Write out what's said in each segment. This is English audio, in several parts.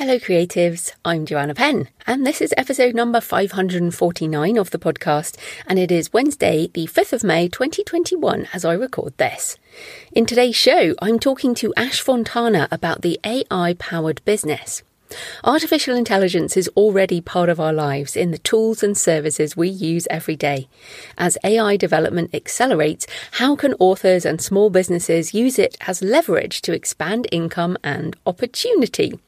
Hello, creatives. I'm Joanna Penn, and this is episode number 549 of the podcast. And it is Wednesday, the 5th of May, 2021, as I record this. In today's show, I'm talking to Ash Fontana about the AI powered business. Artificial intelligence is already part of our lives in the tools and services we use every day. As AI development accelerates, how can authors and small businesses use it as leverage to expand income and opportunity?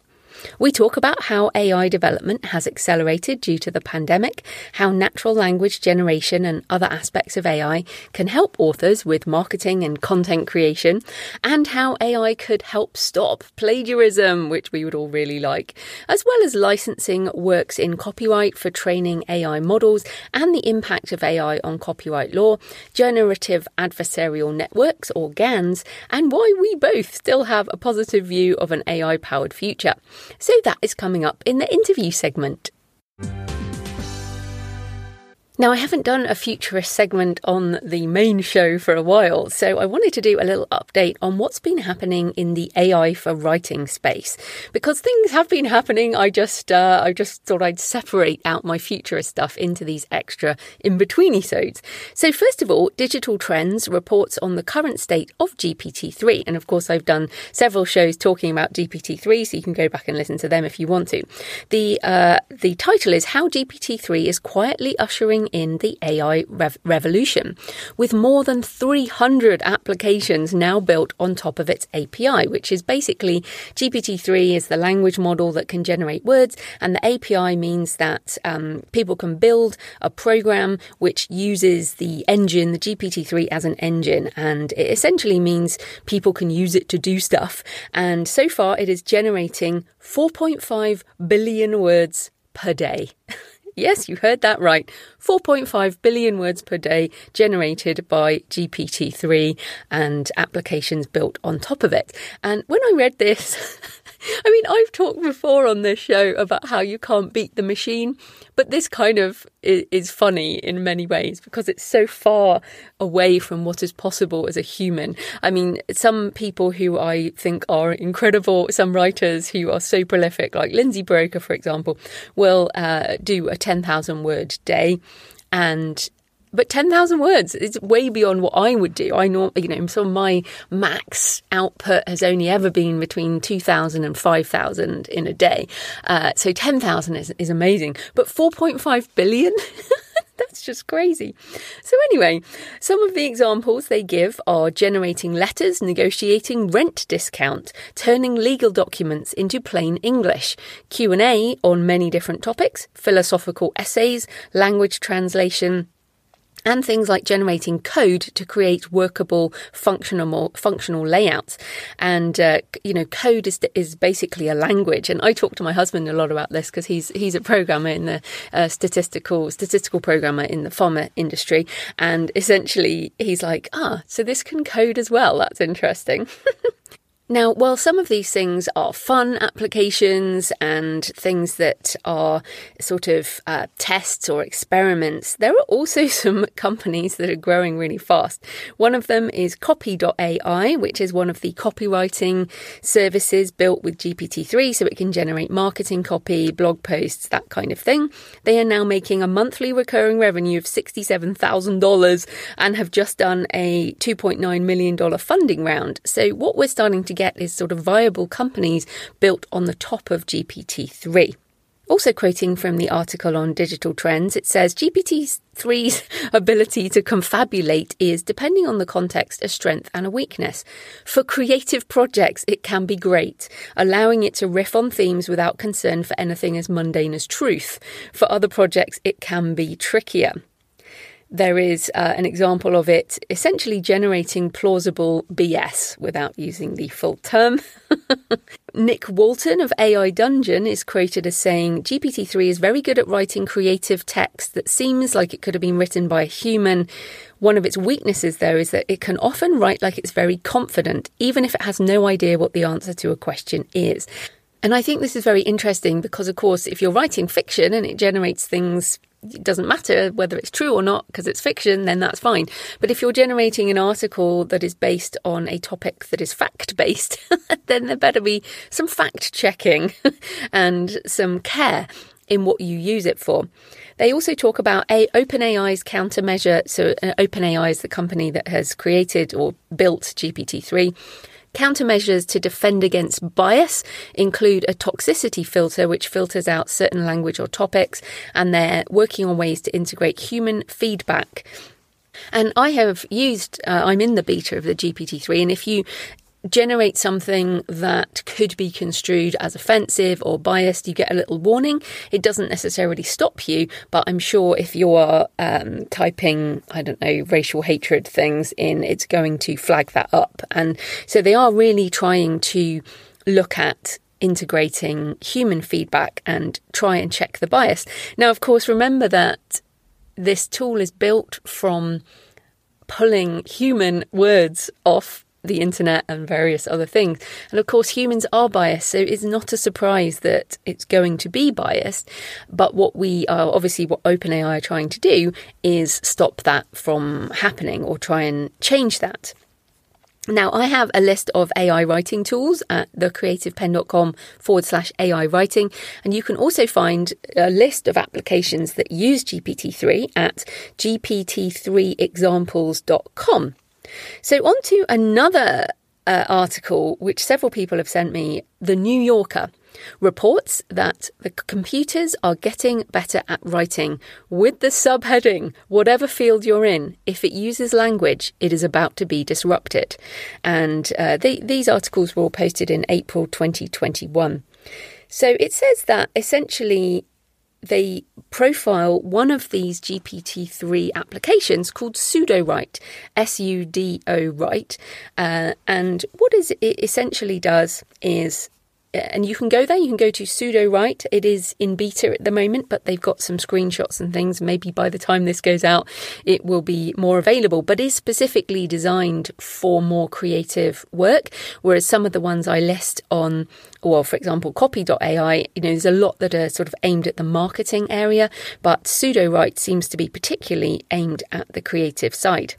We talk about how AI development has accelerated due to the pandemic, how natural language generation and other aspects of AI can help authors with marketing and content creation, and how AI could help stop plagiarism, which we would all really like, as well as licensing works in copyright for training AI models and the impact of AI on copyright law, generative adversarial networks or GANs, and why we both still have a positive view of an AI powered future. So that is coming up in the interview segment. Now, I haven't done a futurist segment on the main show for a while, so I wanted to do a little update on what's been happening in the AI for writing space. Because things have been happening, I just uh, I just thought I'd separate out my futurist stuff into these extra in between episodes. So, first of all, Digital Trends reports on the current state of GPT-3, and of course, I've done several shows talking about GPT-3, so you can go back and listen to them if you want to. The uh, the title is How GPT-3 is quietly ushering in the AI rev- revolution, with more than 300 applications now built on top of its API, which is basically GPT-3 is the language model that can generate words, and the API means that um, people can build a program which uses the engine, the GPT-3 as an engine, and it essentially means people can use it to do stuff. And so far, it is generating 4.5 billion words per day. Yes, you heard that right. 4.5 billion words per day generated by GPT 3 and applications built on top of it. And when I read this, I mean, I've talked before on this show about how you can't beat the machine, but this kind of is funny in many ways because it's so far away from what is possible as a human. I mean, some people who I think are incredible, some writers who are so prolific, like Lindsay Buroker, for example, will uh, do a 10,000 word day and but 10,000 words is way beyond what I would do. I know, you know, so my max output has only ever been between 2,000 and 5,000 in a day. Uh, so 10,000 is, is amazing. But 4.5 billion? That's just crazy. So anyway, some of the examples they give are generating letters, negotiating rent discount, turning legal documents into plain English, Q&A on many different topics, philosophical essays, language translation, and things like generating code to create workable functional functional layouts. And uh, you know code is is basically a language. And I talk to my husband a lot about this because he's he's a programmer in the uh, statistical statistical programmer in the pharma industry. And essentially he's like ah so this can code as well? That's interesting Now, while some of these things are fun applications and things that are sort of uh, tests or experiments, there are also some companies that are growing really fast. One of them is Copy.ai, which is one of the copywriting services built with GPT-3 so it can generate marketing copy, blog posts, that kind of thing. They are now making a monthly recurring revenue of $67,000 and have just done a $2.9 million funding round. So what we're starting to get get is sort of viable companies built on the top of GPT 3. Also, quoting from the article on digital trends, it says GPT 3's ability to confabulate is, depending on the context, a strength and a weakness. For creative projects, it can be great, allowing it to riff on themes without concern for anything as mundane as truth. For other projects, it can be trickier. There is uh, an example of it essentially generating plausible BS without using the full term. Nick Walton of AI Dungeon is quoted as saying GPT 3 is very good at writing creative text that seems like it could have been written by a human. One of its weaknesses, though, is that it can often write like it's very confident, even if it has no idea what the answer to a question is. And I think this is very interesting because, of course, if you're writing fiction and it generates things it doesn't matter whether it's true or not because it's fiction, then that's fine. But if you're generating an article that is based on a topic that is fact based, then there better be some fact checking and some care in what you use it for. They also talk about a OpenAI's countermeasure. So, uh, OpenAI is the company that has created or built GPT-3. Countermeasures to defend against bias include a toxicity filter, which filters out certain language or topics, and they're working on ways to integrate human feedback. And I have used, uh, I'm in the beta of the GPT-3, and if you generate something that could be construed as offensive or biased, you get a little warning. It doesn't necessarily stop you, but I'm sure if you are um, typing, I don't know, racial hatred things in, it's going to flag that up. And so they are really trying to look at integrating human feedback and try and check the bias. Now, of course, remember that this tool is built from pulling human words off the internet and various other things. And of course, humans are biased, so it's not a surprise that it's going to be biased. But what we are obviously what OpenAI are trying to do is stop that from happening or try and change that. Now, I have a list of AI writing tools at thecreativepenn.com forward slash AI writing, and you can also find a list of applications that use GPT-3 at gpt3examples.com. So, on to another uh, article which several people have sent me The New Yorker reports that the computers are getting better at writing. With the subheading whatever field you're in if it uses language it is about to be disrupted. And uh, they, these articles were all posted in april 2021 so it says that essentially they profile one of these GPT-3 applications called Sudowrite, S-U-D-O Write, uh, and what is it essentially does is and you can go there. You can go to Sudowrite. It is in beta at the moment, but they've got some screenshots and things. Maybe by the time this goes out, it will be more available, but is specifically designed for more creative work. Whereas some of the ones I list on, well, for example, copy.ai, you know, there's a lot that are sort of aimed at the marketing area, but Sudowrite seems to be particularly aimed at the creative side.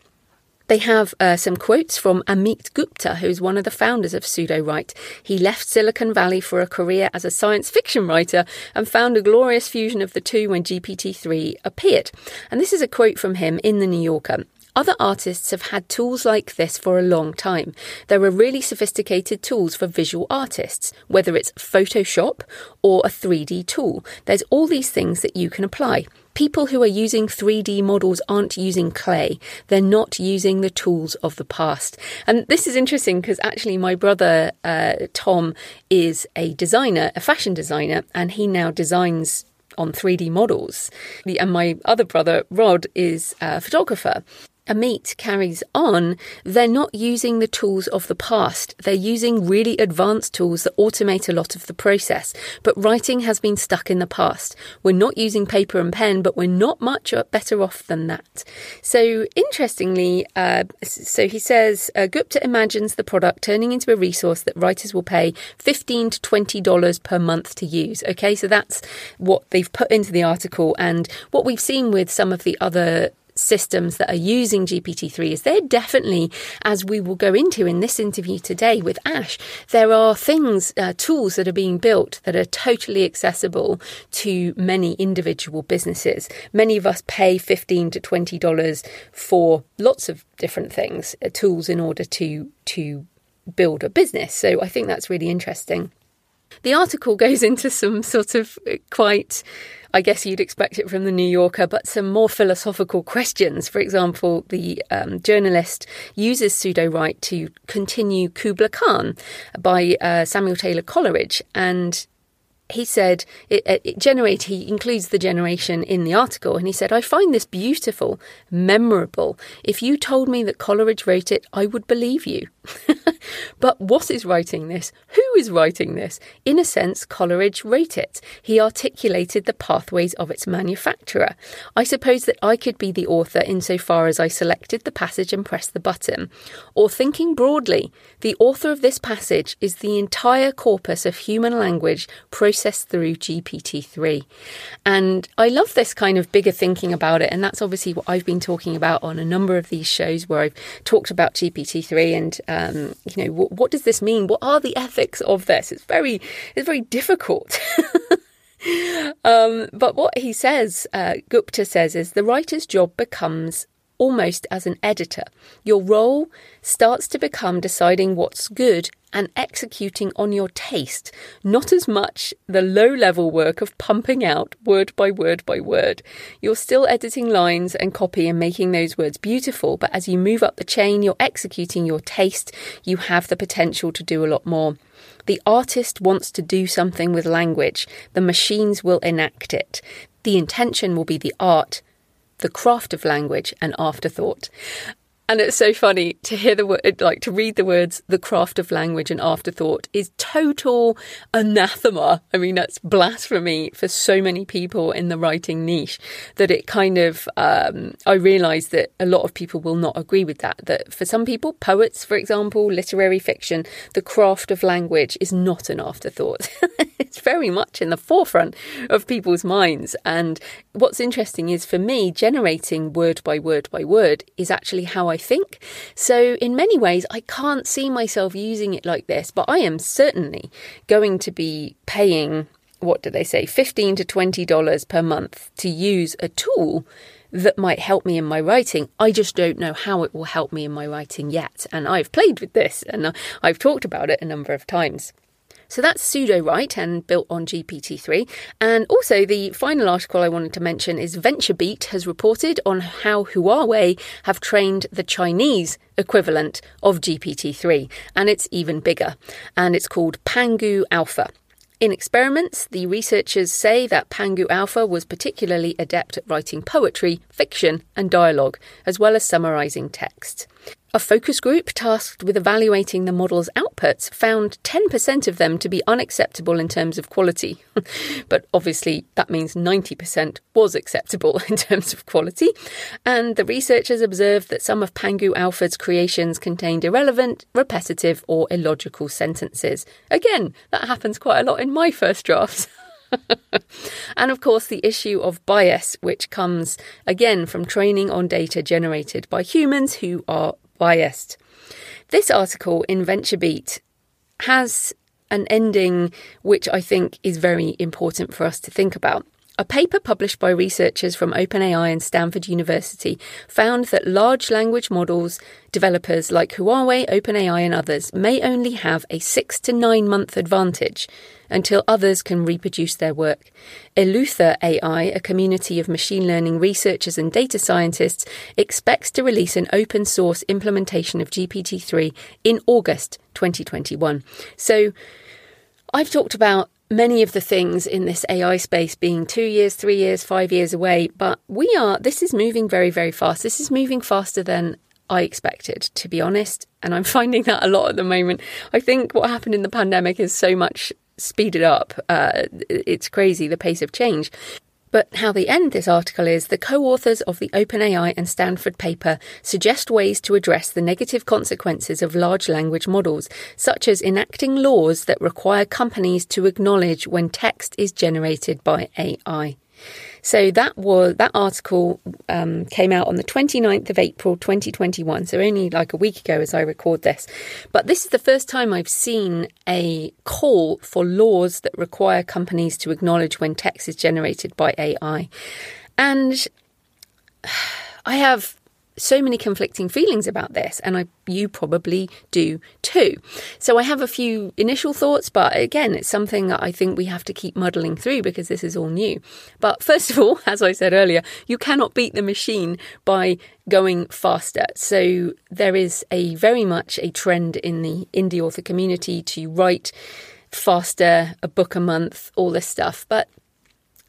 They have uh, some quotes from Amit Gupta, who's one of the founders of Sudowrite. He left Silicon Valley for a career as a science fiction writer and found a glorious fusion of the two when GPT 3 appeared. And this is a quote from him in The New Yorker. Other artists have had tools like this for a long time. There are really sophisticated tools for visual artists, whether it's Photoshop or a 3D tool. There's all these things that you can apply. People who are using 3D models aren't using clay. They're not using the tools of the past. And this is interesting because actually my brother, uh, Tom, is a designer, a fashion designer, and he now designs on 3D models. And my other brother, Rod, is a photographer. Amit carries on, they're not using the tools of the past. They're using really advanced tools that automate a lot of the process. But writing has been stuck in the past. We're not using paper and pen, but we're not much better off than that. So, interestingly, uh, so he says uh, Gupta imagines the product turning into a resource that writers will pay 15 to $20 per month to use. Okay, so that's what they've put into the article. And what we've seen with some of the other systems that are using GPT-3 is they're definitely, as we will go into in this interview today with Ash, there are things, uh, tools that are being built that are totally accessible to many individual businesses. Many of us pay 15 to $20 for lots of different things, uh, tools in order to, to build a business. So I think that's really interesting. The article goes into some sort of quite I guess you'd expect it from the New Yorker, but some more philosophical questions. For example, the um, journalist uses Sudowrite to continue Kubla Khan by uh, Samuel Taylor Coleridge, and he said it, it generate he includes the generation in the article and he said i find this beautiful memorable. If you told me that coleridge wrote it i would believe you. But what is writing this? Who is writing this? In a sense coleridge wrote it. He articulated the pathways of its manufacturer. I suppose that i could be the author insofar as i selected the passage and pressed the button. Or thinking broadly the author of this passage is the entire corpus of human language through GPT-3. And I love this kind of bigger thinking about it. And that's obviously what I've been talking about on a number of these shows where I've talked about GPT-3 and, um, you know, what, what does this mean? What are the ethics of this? It's very, it's very difficult. um, but what he says, uh, Gupta says, is the writer's job becomes almost as an editor. Your role starts to become deciding what's good and executing on your taste, not as much the low level work of pumping out word by word by word. You're still editing lines and copy and making those words beautiful, but as you move up the chain, you're executing your taste. You have the potential to do a lot more. The artist wants to do something with language, the machines will enact it. The intention will be the art, the craft of language, and afterthought. And it's so funny to hear the word, like to read the words, the craft of language and afterthought is total anathema. I mean, that's blasphemy for so many people in the writing niche that it kind of, um, I realise that a lot of people will not agree with that. That for some people, poets, for example, literary fiction, the craft of language is not an afterthought. it's very much in the forefront of people's minds. And what's interesting is for me, generating word by word by word is actually how I think. So, in many ways, I can't see myself using it like this, but I am certainly going to be paying, what do they say, 15 to $20 per month to use a tool that might help me in my writing. I just don't know how it will help me in my writing yet. And I've played with this and I've talked about it a number of times. So that's Sudowrite and built on GPT-3. And also the final article I wanted to mention is VentureBeat has reported on how Huawei have trained the Chinese equivalent of GPT-3 and it's even bigger and it's called Pangu Alpha. In experiments, the researchers say that Pangu Alpha was particularly adept at writing poetry, fiction, and dialogue, as well as summarizing text. A focus group tasked with evaluating the model's outputs found 10% of them to be unacceptable in terms of quality. but obviously, that means 90% was acceptable in terms of quality. And the researchers observed that some of Pangu Alpha's creations contained irrelevant, repetitive, or illogical sentences. Again, that happens quite a lot in my first drafts. and of course, the issue of bias, which comes again from training on data generated by humans who are biased. This article in VentureBeat has an ending which I think is very important for us to think about. A paper published by researchers from OpenAI and Stanford University found that large language models developers like Huawei, OpenAI, and others may only have a six to nine month advantage until others can reproduce their work. Eleuther AI, a community of machine learning researchers and data scientists, expects to release an open source implementation of GPT 3 in August 2021. So, I've talked about many of the things in this AI space being two years, three years, five years away, but we are, this is moving very, very fast. This is moving faster than I expected, to be honest. And I'm finding that a lot at the moment. I think what happened in the pandemic is so much speeded up. Uh, it's crazy, the pace of change. But how they end this article is the co authors of the OpenAI and Stanford paper suggest ways to address the negative consequences of large language models, such as enacting laws that require companies to acknowledge when text is generated by AI. So that was that article um, came out on the 29th of April 2021, so only like a week ago as I record this. But this is the first time I've seen a call for laws that require companies to acknowledge when text is generated by AI. And I have so many conflicting feelings about this, and I, you probably do too. So I have a few initial thoughts, but again, it's something that I think we have to keep muddling through because this is all new. But first of all, as I said earlier, you cannot beat the machine by going faster. So there is a very much a trend in the indie author community to write faster, a book a month, all this stuff. But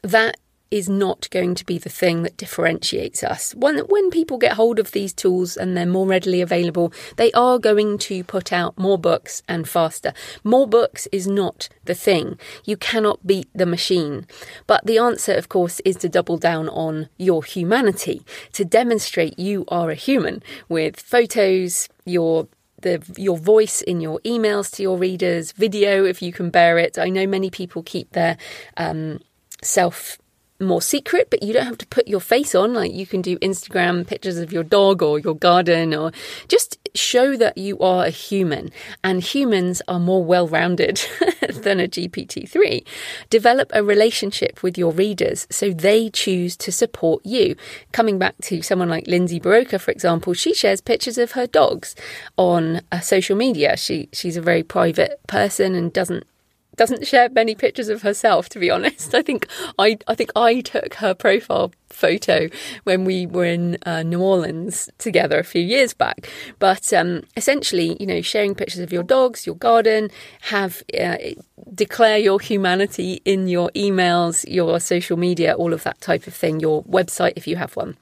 that is not going to be the thing that differentiates us. When, when people get hold of these tools and they're more readily available, they are going to put out more books and faster. More books is not the thing. You cannot beat the machine. But the answer, of course, is to double down on your humanity, to demonstrate you are a human with photos, your the your voice in your emails to your readers, video if you can bear it. I know many people keep their um, self more secret, but you don't have to put your face on. Like you can do Instagram pictures of your dog or your garden, or just show that you are a human. And humans are more well rounded than a GPT 3. Develop a relationship with your readers so they choose to support you. Coming back to someone like Lindsay Buroker, for example, she shares pictures of her dogs on uh, social media. She she's a very private person and doesn't doesn't share many pictures of herself to be honest. I think i i think i took her profile photo when we were in uh, new orleans together a few years back. But um, essentially you know sharing pictures of your dogs your garden have uh, declare your humanity in your emails your social media all of that type of thing your website if you have one.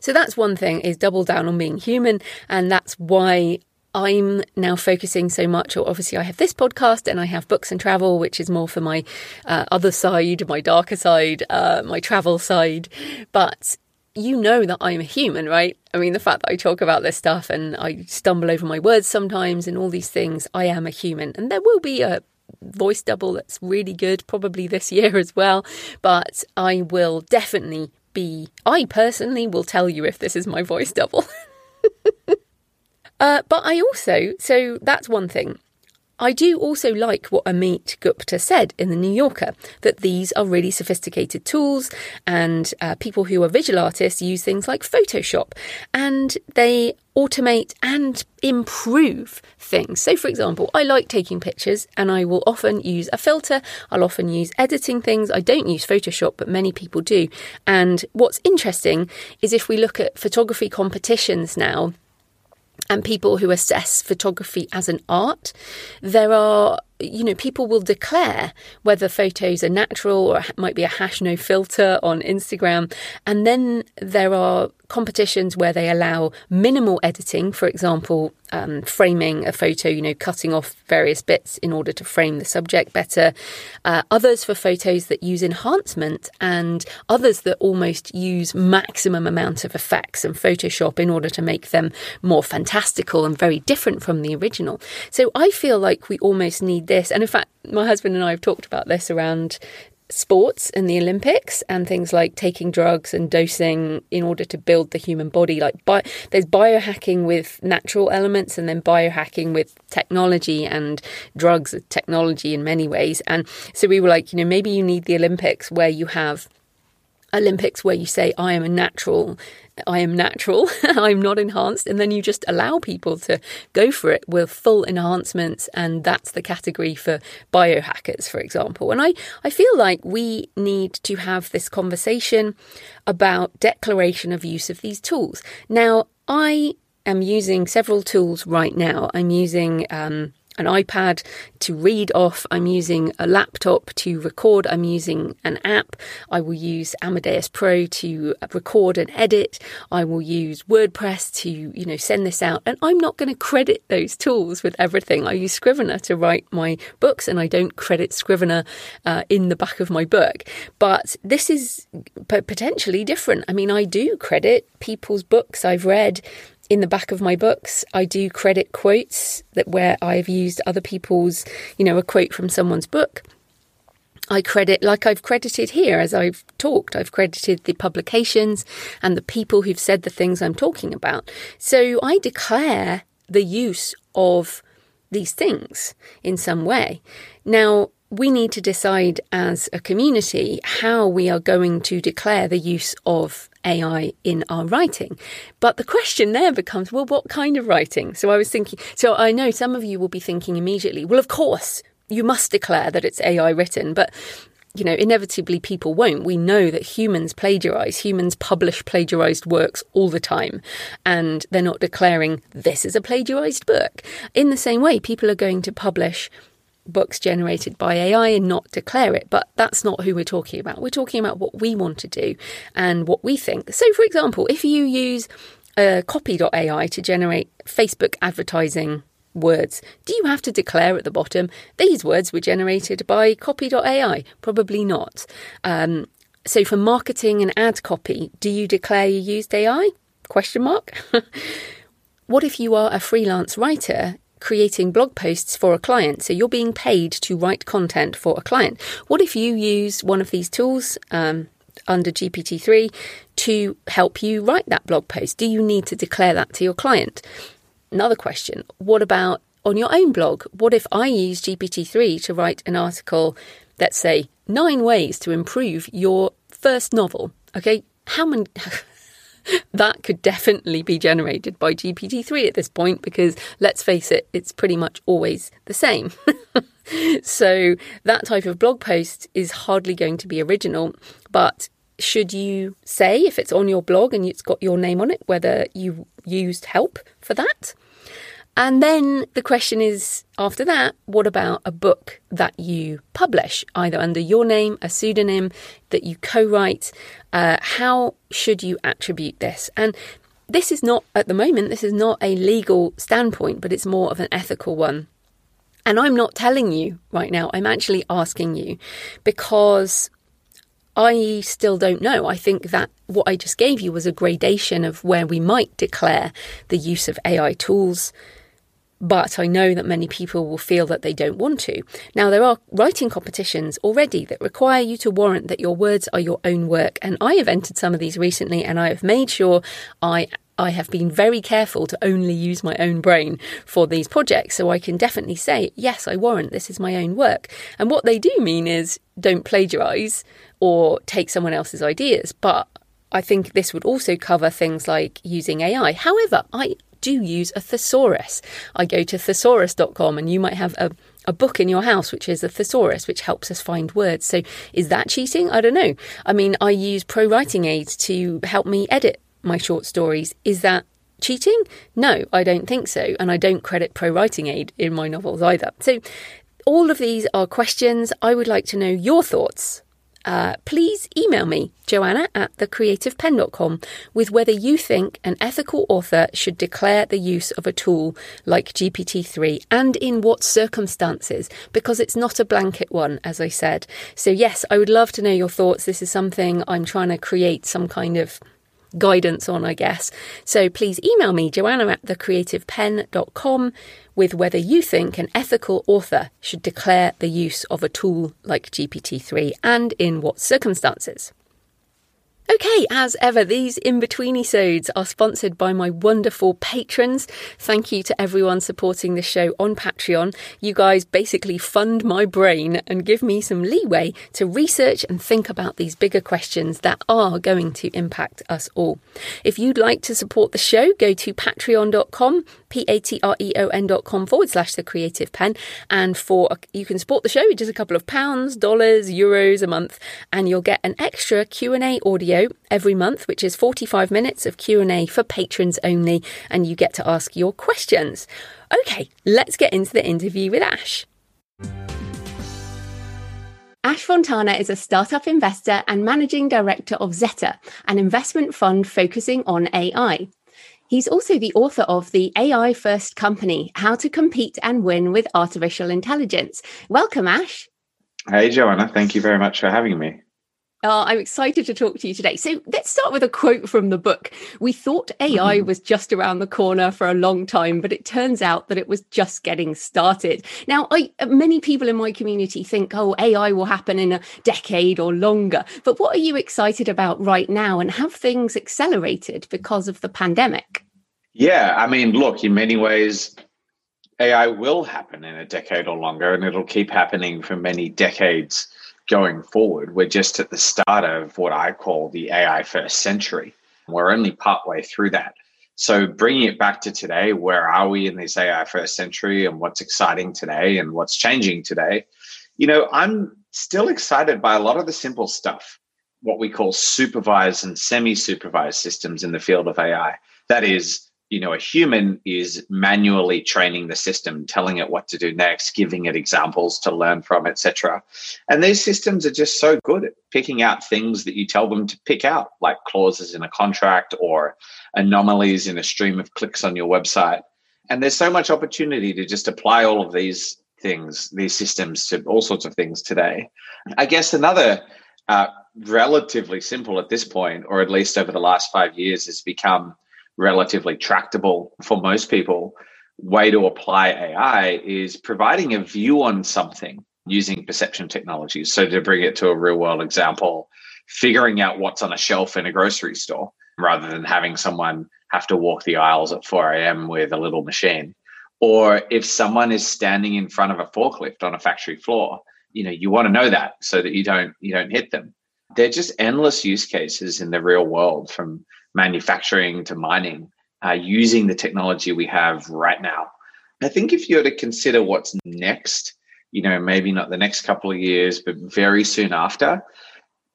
So that's one thing is double down on being human. And that's why I'm now focusing so much, or obviously I have this podcast and I have books and travel, which is more for my uh, other side, my darker side, uh, my travel side. But you know that I'm a human, right? I mean, the fact that I talk about this stuff and I stumble over my words sometimes and all these things, I am a human. And there will be a voice double that's really good, probably this year as well. But I will definitely be, I personally will tell you if this is my voice double. Uh, but I also, so that's one thing. I do also like what Amit Gupta said in The New Yorker that these are really sophisticated tools, and uh, people who are visual artists use things like Photoshop and they automate and improve things. So, for example, I like taking pictures and I will often use a filter, I'll often use editing things. I don't use Photoshop, but many people do. And what's interesting is if we look at photography competitions now, and people who assess photography as an art, there are you know, people will declare whether photos are natural or might be a hash no filter on Instagram. And then there are competitions where they allow minimal editing, for example, um, framing a photo, you know, cutting off various bits in order to frame the subject better. Uh, others for photos that use enhancement, and others that almost use maximum amount of effects and Photoshop in order to make them more fantastical and very different from the original. So I feel like we almost need this. And in fact, my husband and I have talked about this around sports and the Olympics and things like taking drugs and dosing in order to build the human body. Like bi- there's biohacking with natural elements and then biohacking with technology and drugs technology in many ways. And so we were like, you know, maybe you need the Olympics where you have Olympics where you say, I am a natural, I am natural, I'm not enhanced, and then you just allow people to go for it with full enhancements, and that's the category for biohackers, for example. And I, I feel like we need to have this conversation about declaration of use of these tools. Now, I am using several tools right now. I'm using um, an iPad to read off. I'm using a laptop to record. I'm using an app. I will use Amadeus Pro to record and edit. I will use WordPress to, you know, send this out. And I'm not going to credit those tools with everything. I use Scrivener to write my books and I don't credit Scrivener uh, in the back of my book. But this is potentially different. I mean, I do credit people's books I've read in the back of my books, I do credit quotes that where I've used other people's, you know, a quote from someone's book. I credit, like I've credited here as I've talked, I've credited the publications and the people who've said the things I'm talking about. So I declare the use of these things in some way. Now, we need to decide as a community how we are going to declare the use of AI in our writing. But the question there becomes well, what kind of writing? So I was thinking, so I know some of you will be thinking immediately, well, of course, you must declare that it's AI written, but you know, inevitably people won't. We know that humans plagiarize, humans publish plagiarized works all the time, and they're not declaring this is a plagiarized book. In the same way, people are going to publish books generated by AI and not declare it. But that's not who we're talking about. We're talking about what we want to do and what we think. So, for example, if you use uh, copy.ai to generate Facebook advertising words, do you have to declare at the bottom these words were generated by copy.ai? Probably not. Um, so for marketing and ad copy, do you declare you used AI? Question mark. what if you are a freelance writer creating blog posts for a client? So you're being paid to write content for a client. What if you use one of these tools? Um, under GPT-3 to help you write that blog post? Do you need to declare that to your client? Another question What about on your own blog? What if I use GPT-3 to write an article, let's say, nine ways to improve your first novel? Okay, how many. that could definitely be generated by GPT-3 at this point because let's face it, it's pretty much always the same. so that type of blog post is hardly going to be original, but should you say if it's on your blog and it's got your name on it whether you used help for that? And then the question is after that, what about a book that you publish, either under your name, a pseudonym that you co write? Uh, how should you attribute this? And this is not, at the moment, this is not a legal standpoint, but it's more of an ethical one. And I'm not telling you right now, I'm actually asking you because I still don't know. I think that what I just gave you was a gradation of where we might declare the use of AI tools. But I know that many people will feel that they don't want to. Now, there are writing competitions already that require you to warrant that your words are your own work. And I have entered some of these recently and I have made sure I I have been very careful to only use my own brain for these projects. So I can definitely say, yes, I warrant this is my own work. And what they do mean is don't plagiarize or take someone else's ideas. But I think this would also cover things like using AI. However, I do use a thesaurus. I go to thesaurus.com and you might have a a book in your house, which is a thesaurus, which helps us find words. So, is that cheating? I don't know. I mean, I use Pro Writing Aid to help me edit my short stories. Is that cheating? No, I don't think so. And I don't credit Pro Writing Aid in my novels either. So, all of these are questions. I would like to know your thoughts. Uh, please email me, joanna at thecreativepenn.com, with whether you think an ethical author should declare the use of a tool like GPT 3 and in what circumstances, because it's not a blanket one, as I said. So, yes, I would love to know your thoughts. This is something I'm trying to create some kind of guidance on, I guess. So please email me, joanna at thecreativepenn.com, with whether you think an ethical author should declare the use of a tool like GPT 3 and in what circumstances. Okay, as ever, these in between episodes are sponsored by my wonderful patrons. Thank you to everyone supporting the show on Patreon. You guys basically fund my brain and give me some leeway to research and think about these bigger questions that are going to impact us all. If you'd like to support the show, go to patreon.com, P A T R E O N.com forward slash the creative pen. And for you can support the show with just a couple of pounds, dollars, euros a month, and you'll get an extra Q&A audio video every month, which is 45 minutes of Q&A for patrons only, and you get to ask your questions. Okay, let's get into the interview with Ash. Ash Fontana is a startup investor and managing director of Zetta, an investment fund focusing on AI. He's also the author of The AI First Company How to Compete and Win with Artificial Intelligence. Welcome, Ash. Hey, Joanna. Thank you very much for having me. Uh, I'm excited to talk to you today. So let's start with a quote from the book. We thought AI mm-hmm. was just around the corner for a long time, but it turns out that it was just getting started. Now, I, many people in my community think, oh, AI will happen in a decade or longer. But what are you excited about right now? And have things accelerated because of the pandemic? Yeah, I mean, look, in many ways, AI will happen in a decade or longer, and it'll keep happening for many decades going forward. We're just at the start of what I call the AI first century. We're only partway through that. So, bringing it back to today, where are we in this AI first century and what's exciting today and what's changing today? You know, I'm still excited by a lot of the simple stuff, what we call supervised and semi supervised systems in the field of AI. That is, you know a human is manually training the system telling it what to do next giving it examples to learn from etc and these systems are just so good at picking out things that you tell them to pick out like clauses in a contract or anomalies in a stream of clicks on your website. And there's so much opportunity to just apply all of these things these systems to all sorts of things today. I guess another uh, relatively simple at this point or at least over the last five years has become relatively tractable for most people way to apply AI is providing a view on something using perception technologies. So to bring it to a real world example, figuring out what's on a shelf in a grocery store rather than having someone have to walk the aisles at 4 a.m. with a little machine. Or if someone is standing in front of a forklift on a factory floor, you know, you want to know that so that you don't you don't hit them. They're just endless use cases in the real world from manufacturing to mining uh, using the technology we have right now. I think if you were to consider what's next, you know, maybe not the next couple of years, but very soon after,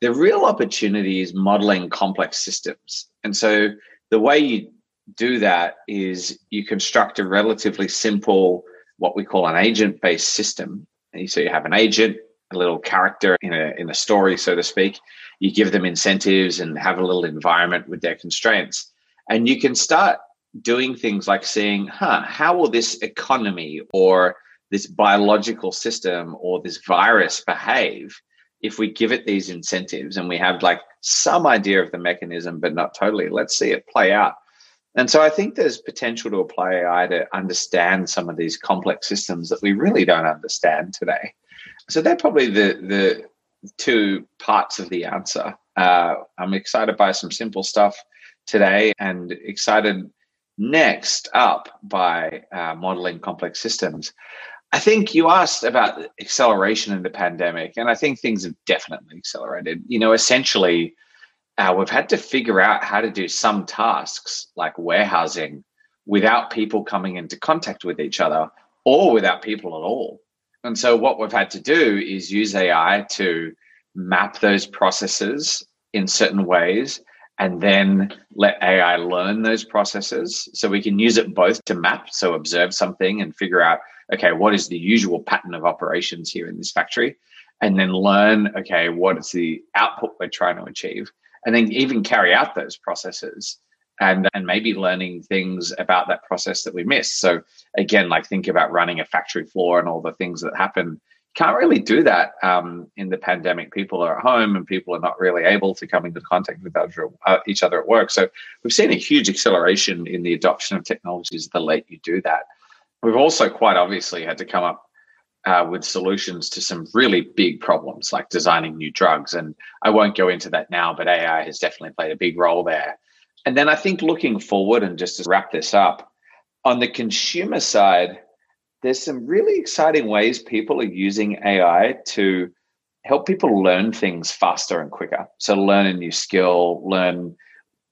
the real opportunity is modeling complex systems. And so the way you do that is you construct a relatively simple, what we call an agent based system. And so you have an agent, a little character in a, in a story, so to speak you give them incentives and have a little environment with their constraints. And you can start doing things like saying, huh, how will this economy or this biological system or this virus behave if we give it these incentives and we have like some idea of the mechanism, but not totally? Let's see it play out. And so I think there's potential to apply AI to understand some of these complex systems that we really don't understand today. So they're probably the the two parts of the answer. Uh, I'm excited by some simple stuff today and excited next up by uh, modeling complex systems. I think you asked about acceleration in the pandemic, and I think things have definitely accelerated. You know, essentially, uh, we've had to figure out how to do some tasks like warehousing without people coming into contact with each other or without people at all. And so what we've had to do is use AI to map those processes in certain ways and then let AI learn those processes. So we can use it both to map, so observe something and figure out, okay, what is the usual pattern of operations here in this factory? And then learn, okay, what is the output we're trying to achieve? And then even carry out those processes and and maybe learning things about that process that we miss. So again, like think about running a factory floor and all the things that happen. Can't really do that um, in the pandemic. People are at home and people are not really able to come into contact with uh, each other at work. So we've seen a huge acceleration in the adoption of technologies the late you do that. We've also quite obviously had to come up uh, with solutions to some really big problems like designing new drugs. And I won't go into that now, but AI has definitely played a big role there. And then I think looking forward and just to wrap this up, on the consumer side, there's some really exciting ways people are using AI to help people learn things faster and quicker. So learn a new skill, learn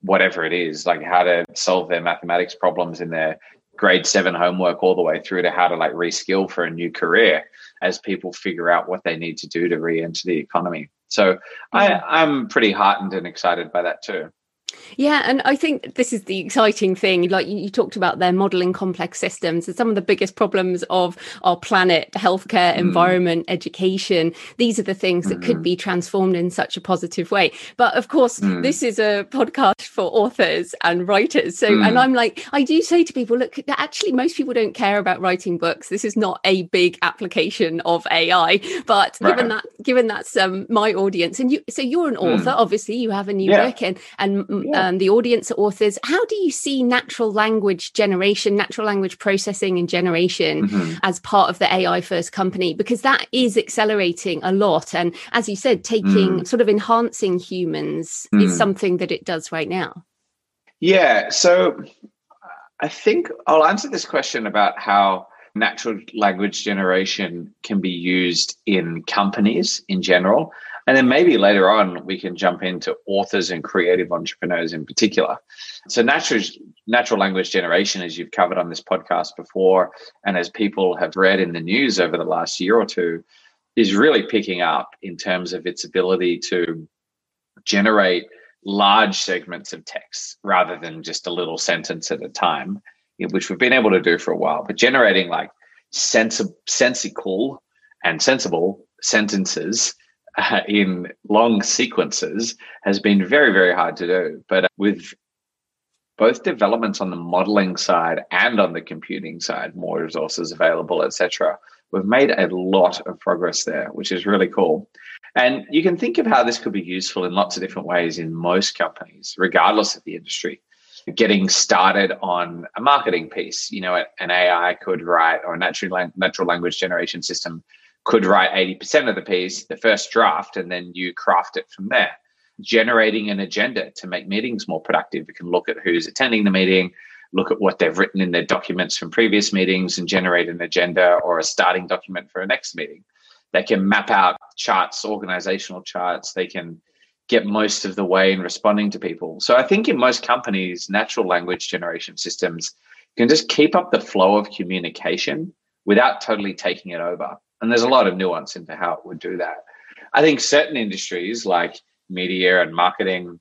whatever it is, like how to solve their mathematics problems in their grade seven homework all the way through to how to like reskill for a new career as people figure out what they need to do to re-enter the economy. So I, I'm pretty heartened and excited by that too. Yeah, and I think this is the exciting thing. Like you, talked about their modeling complex systems and some of the biggest problems of our planet, healthcare, mm. environment, education. These are the things that mm. could be transformed in such a positive way. But of course, mm. this is a podcast for authors and writers. So, and mm. I'm like, I do say to people, look, actually, most people don't care about writing books. This is not a big application of AI. But right. given that, given that's um, my audience, and you, so you're an mm. author, obviously, you have a new yeah. book, and and yeah. Um, the audience are authors. How do you see natural language generation, natural language processing and generation mm-hmm. as part of the AI first company? Because that is accelerating a lot. And as you said, taking mm. sort of enhancing humans mm. is something that it does right now. Yeah. So I think I'll answer this question about how natural language generation can be used in companies in general. And then maybe later on, we can jump into authors and creative entrepreneurs in particular. So, natural, natural language generation, as you've covered on this podcast before, and as people have read in the news over the last year or two, is really picking up in terms of its ability to generate large segments of text rather than just a little sentence at a time, which we've been able to do for a while. But generating like sensi- sensical and sensible sentences uh, in long sequences has been very, very hard to do. But with both developments on the modeling side and on the computing side, more resources available, etc. We've made a lot of progress there, which is really cool. And you can think of how this could be useful in lots of different ways in most companies, regardless of the industry. Getting started on a marketing piece, you know, an AI could write or a natural language generation system could write 80% of the piece, the first draft, and then you craft it from there generating an agenda to make meetings more productive. We can look at who's attending the meeting, look at what they've written in their documents from previous meetings, and generate an agenda or a starting document for a next meeting. They can map out charts, organizational charts. They can get most of the way in responding to people. So I think in most companies, natural language generation systems can just keep up the flow of communication without totally taking it over. And there's a lot of nuance into how it would do that. I think certain industries like media and marketing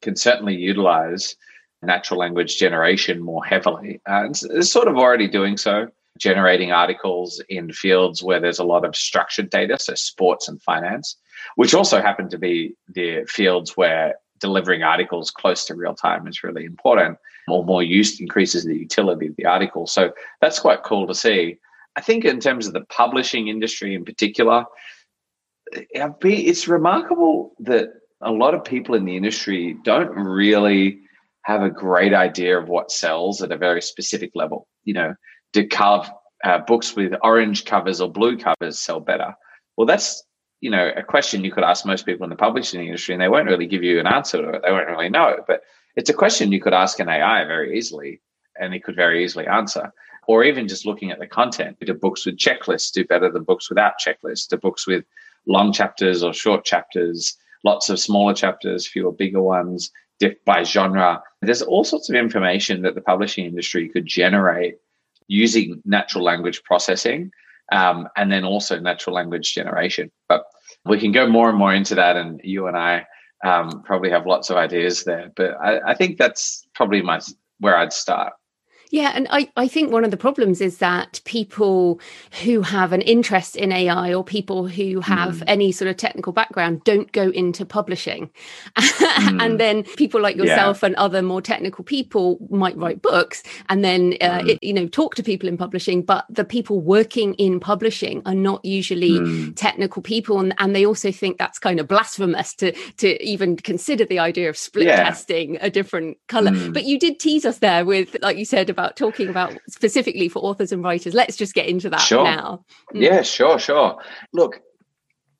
can certainly utilize natural language generation more heavily. Uh, it's, it's, sort of already doing so, generating articles in fields where there's a lot of structured data, so sports and finance, which also happen to be the fields where delivering articles close to real time is really important or more use increases the utility of the article. So that's quite cool to see. I think in terms of the publishing industry in particular, it's remarkable that a lot of people in the industry don't really have a great idea of what sells at a very specific level. You know, do carve uh, books with orange covers or blue covers sell better? Well, that's you know a question you could ask most people in the publishing industry, and they won't really give you an answer to it. They won't really know. But it's a question you could ask an AI very easily, and it could very easily answer. Or even just looking at the content. Do books with checklists do better than books without checklists? Do books with long chapters or short chapters, lots of smaller chapters, fewer bigger ones, diff by genre. There's all sorts of information that the publishing industry could generate using natural language processing um, and then also natural language generation. But we can go more and more into that, and you and I um, probably have lots of ideas there. But I, I think that's probably my where I'd start. Yeah, and I, I think one of the problems is that people who have an interest in AI or people who have mm. any sort of technical background don't go into publishing. mm. and then people like yourself yeah. and other more technical people might write books and then, uh, mm. it, you know, talk to people in publishing. But the people working in publishing are not usually hmm. technical people. And, and they also think that's kind of blasphemous to, to even consider the idea of split yeah. testing a different color. Hmm. But you did tease us there with, like you said, about about talking about specifically for authors and writers. Let's just get into that sure. now. Mm. Yeah, sure, sure. Look,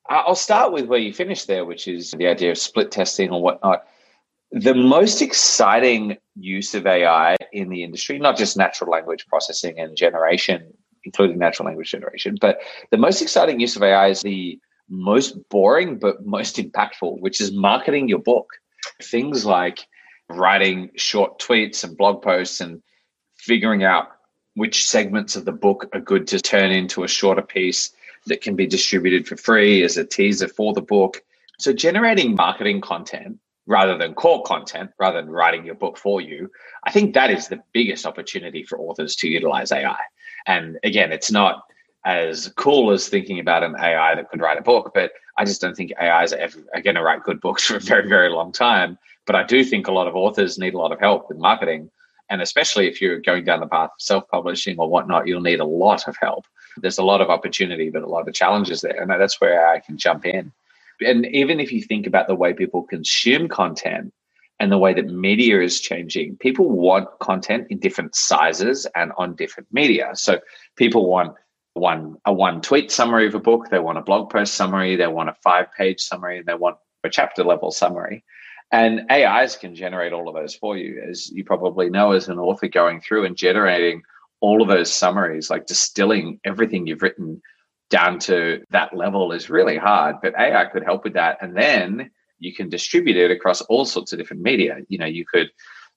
I'll start with where you finished there, which is the idea of split testing or whatnot. The most exciting use of AI in the industry, not just natural language processing and generation, including natural language generation, but the most exciting use of AI is the most boring but most impactful, which is marketing your book. Things like writing short tweets and blog posts and figuring out which segments of the book are good to turn into a shorter piece that can be distributed for free as a teaser for the book. So, generating marketing content rather than core content, rather than writing your book for you, I think that is the biggest opportunity for authors to utilize AI. And again, it's not as cool as thinking about an AI that could write a book, but I just don't think AIs are, ever, are going to write good books for a very, very long time. But I do think a lot of authors need a lot of help with marketing and especially if you're going down the path of self publishing or whatnot, you'll need a lot of help. There's a lot of opportunity, but a lot of challenges there. And that's where I can jump in. And even if you think about the way people consume content and the way that media is changing, people want content in different sizes and on different media. So people want one a one tweet summary of a book, they want a blog post summary, they want a five page summary, and they want a chapter level summary. And AIs can generate all of those for you, as you probably know, as an author going through and generating all of those summaries, like distilling everything you've written down to that level is really hard. But AI could help with that. And then you can distribute it across all sorts of different media. You know, you could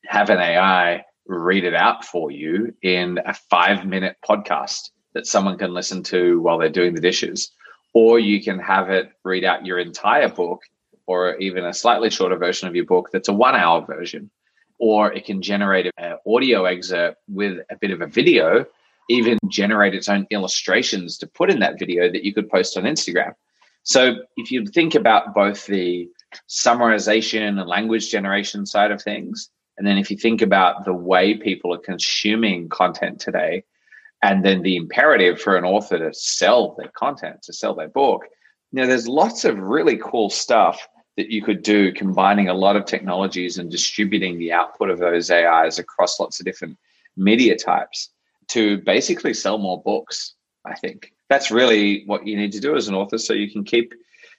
have an AI read it out for you in a five minute podcast that someone can listen to while they're doing the dishes. Or you can have it read out your entire book or even a slightly shorter version of your book that's a one hour version. Or it can generate an audio excerpt with a bit of a video, even generate its own illustrations to put in that video that you could post on Instagram. So if you think about both the summarization and language generation side of things, and then if you think about the way people are consuming content today, and then the imperative for an author to sell their content, to sell their book, you know, there's lots of really cool stuff that you could do combining a lot of technologies and distributing the output of those AIs across lots of different media types to basically sell more books, I think. That's really what you need to do as an author so you can keep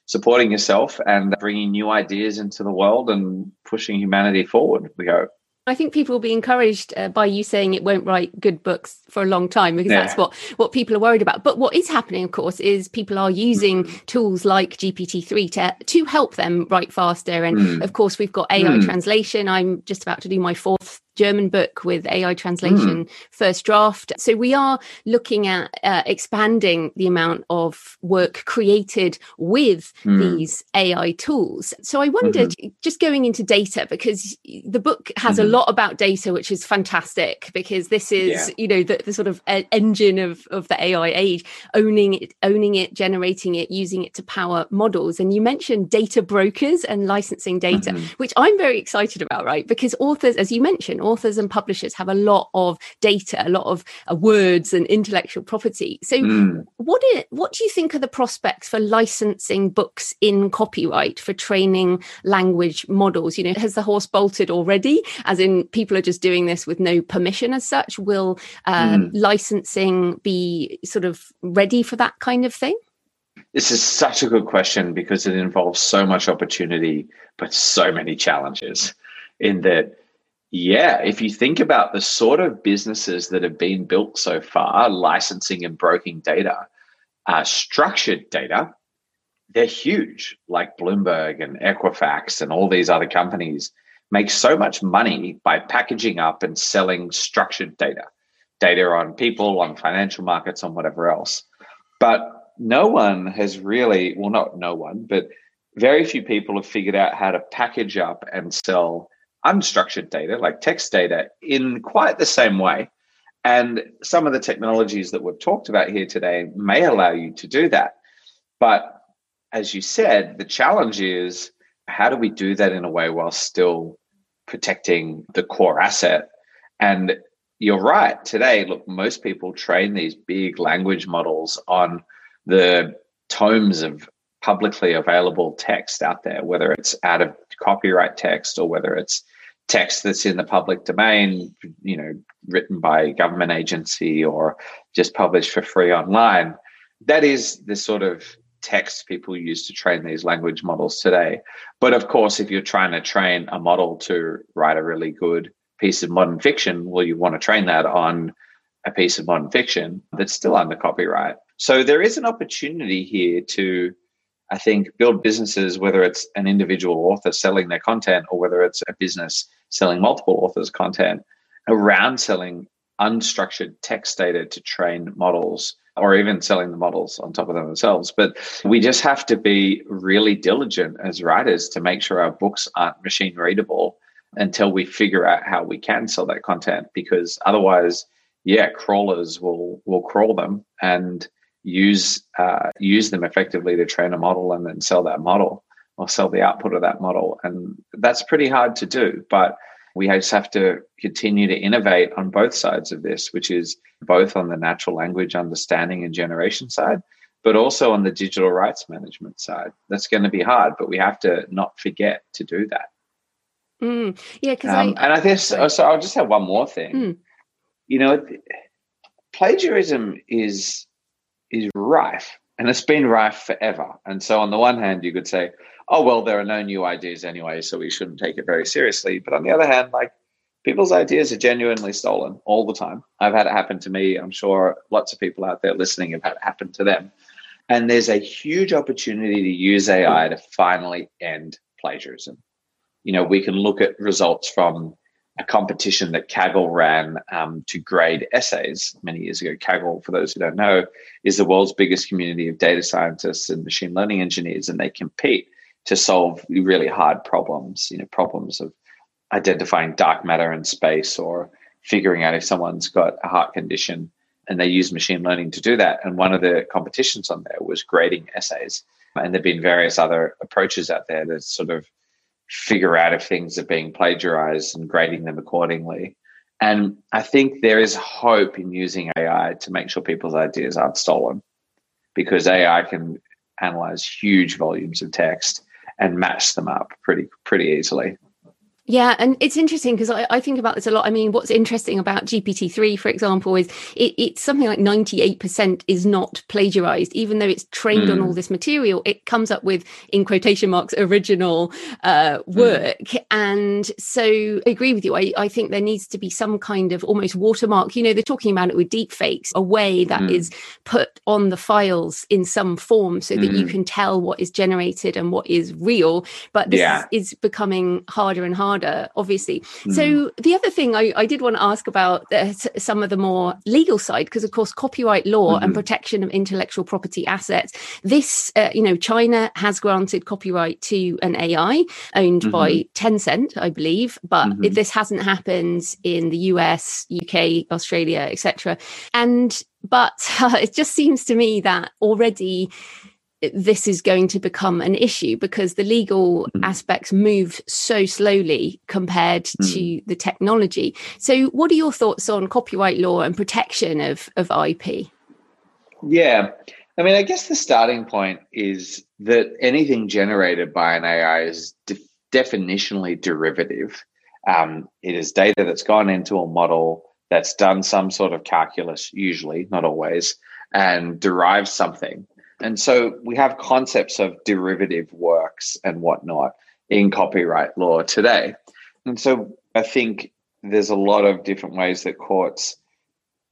supporting yourself and bringing new ideas into the world and pushing humanity forward, we hope. I think people will be encouraged uh, by you saying it won't write good books for a long time because yeah. that's what what people are worried about. But what is happening, of course, is people are using mm. tools like GPT three to to help them write faster. And mm. of course, we've got AI mm. translation. I'm just about to do my fourth German book with AI translation mm. first draft. So we are looking at uh, expanding the amount of work created with mm. these AI tools. So I wondered, mm-hmm. just going into data, because the book has mm-hmm. a lot about data, which is fantastic because this is, yeah. you know, the, the sort of uh, engine of, of the AI age, owning it, owning it, generating it, using it to power models. And you mentioned data brokers and licensing data, mm-hmm. which I'm very excited about, right? Because authors, as you mentioned, authors and publishers have a lot of data, a lot of uh, words and intellectual property. So, mm. what is, what do you think are the prospects for licensing books in copyright for training language models? You know, has the horse bolted already? As in, people are just doing this with no permission as such. Will uh, mm. licensing be sort of ready for that kind of thing? This is such a good question because it involves so much opportunity, but so many challenges. In that, yeah, if you think about the sort of businesses that have been built so far, licensing and broking data, uh, structured data, they're huge, like Bloomberg and Equifax and all these other companies make so much money by packaging up and selling structured data, data on people, on financial markets, on whatever else. But no one has really, well, not no one, but very few people have figured out how to package up and sell unstructured data, like text data, in quite the same way. And some of the technologies that we've talked about here today may allow you to do that. But as you said, the challenge is how do we do that in a way while still protecting the core asset? And you're right. Today, look, most people train these big language models on the tomes of publicly available text out there, whether it's out of copyright text or whether it's text that's in the public domain, you know, written by a government agency or just published for free online. That is the sort of text people use to train these language models today. But of course, if you're trying to train a model to write a really good piece of modern fiction, well, you want to train that on a piece of modern fiction that's still under copyright. So there is an opportunity here to I think build businesses, whether it's an individual author selling their content or whether it's a business selling multiple authors' content, around selling unstructured text data to train models or even selling the models on top of them themselves. But we just have to be really diligent as writers to make sure our books aren't machine readable until we figure out how we can sell that content because otherwise yeah crawlers will will crawl them and use uh, use them effectively to train a model and then sell that model or sell the output of that model. And that's pretty hard to do. But we just have to continue to innovate on both sides of this, which is both on the natural language understanding and generation side, but also on the digital rights management side. That's going to be hard, but we have to not forget to do that. Mm, yeah, because um, I, and I guess so. I'll just have one more thing. Mm. You know, plagiarism is is rife and it's been rife forever. And so, on the one hand, you could say, oh, well, there are no new ideas anyway, so we shouldn't take it very seriously. But on the other hand, like people's ideas are genuinely stolen all the time. I've had it happen to me. I'm sure lots of people out there listening have had it happen to them. And there's a huge opportunity to use AI to finally end plagiarism. You know, we can look at results from a competition that Kaggle ran um, to grade essays many years ago. Kaggle, for those who don't know, is the world's biggest community of data scientists and machine learning engineers, and they compete to solve really hard problems, you know, problems of identifying dark matter in space or figuring out if someone's got a heart condition and they use machine learning to do that. And one of the competitions on there was grading essays. And there have been various other approaches out there to sort of figure out if things are being plagiarized and grading them accordingly. And I think there is hope in using AI to make sure people's ideas aren't stolen because AI can analyze huge volumes of text and match them up pretty pretty easily. Yeah, and it's interesting because I, I, think about this a lot. I mean, what's interesting about GPT-3, for example, is it, it's something like 98% is not plagiarized, even though it's trained mm. on all mm. this material. It comes up with, in quotation marks, original uh, mm. work. Mm. And so I agree with you. I, I, think there needs to be some kind of almost watermark. You know, they're talking about it with deepfakes, a way that mm. is put on the files in some form so that you mm. can tell what is generated and what is real. But this yeah. is becoming harder and harder harder, obviously. Mm. So the other thing I, I, did want to ask about uh, some of the more legal side, because of course, copyright law mm-hmm. and protection of intellectual property assets. This, uh, you know, China has granted copyright to an AI owned mm-hmm. by Tencent, I believe, but mm-hmm. this hasn't happened in the US, UK, Australia, etc. And but uh, it just seems to me that already this is going to become an issue because the legal mm. aspects move so slowly compared mm. to the technology. So, what are your thoughts on copyright law and protection of, of IP? Yeah. I mean, I guess the starting point is that anything generated by an AI is de- definitionally derivative. Um, it is data that's gone into a model that's done some sort of calculus, usually, not always, and derives something and so we have concepts of derivative works and whatnot in copyright law today. And so I think there's a lot of different ways that courts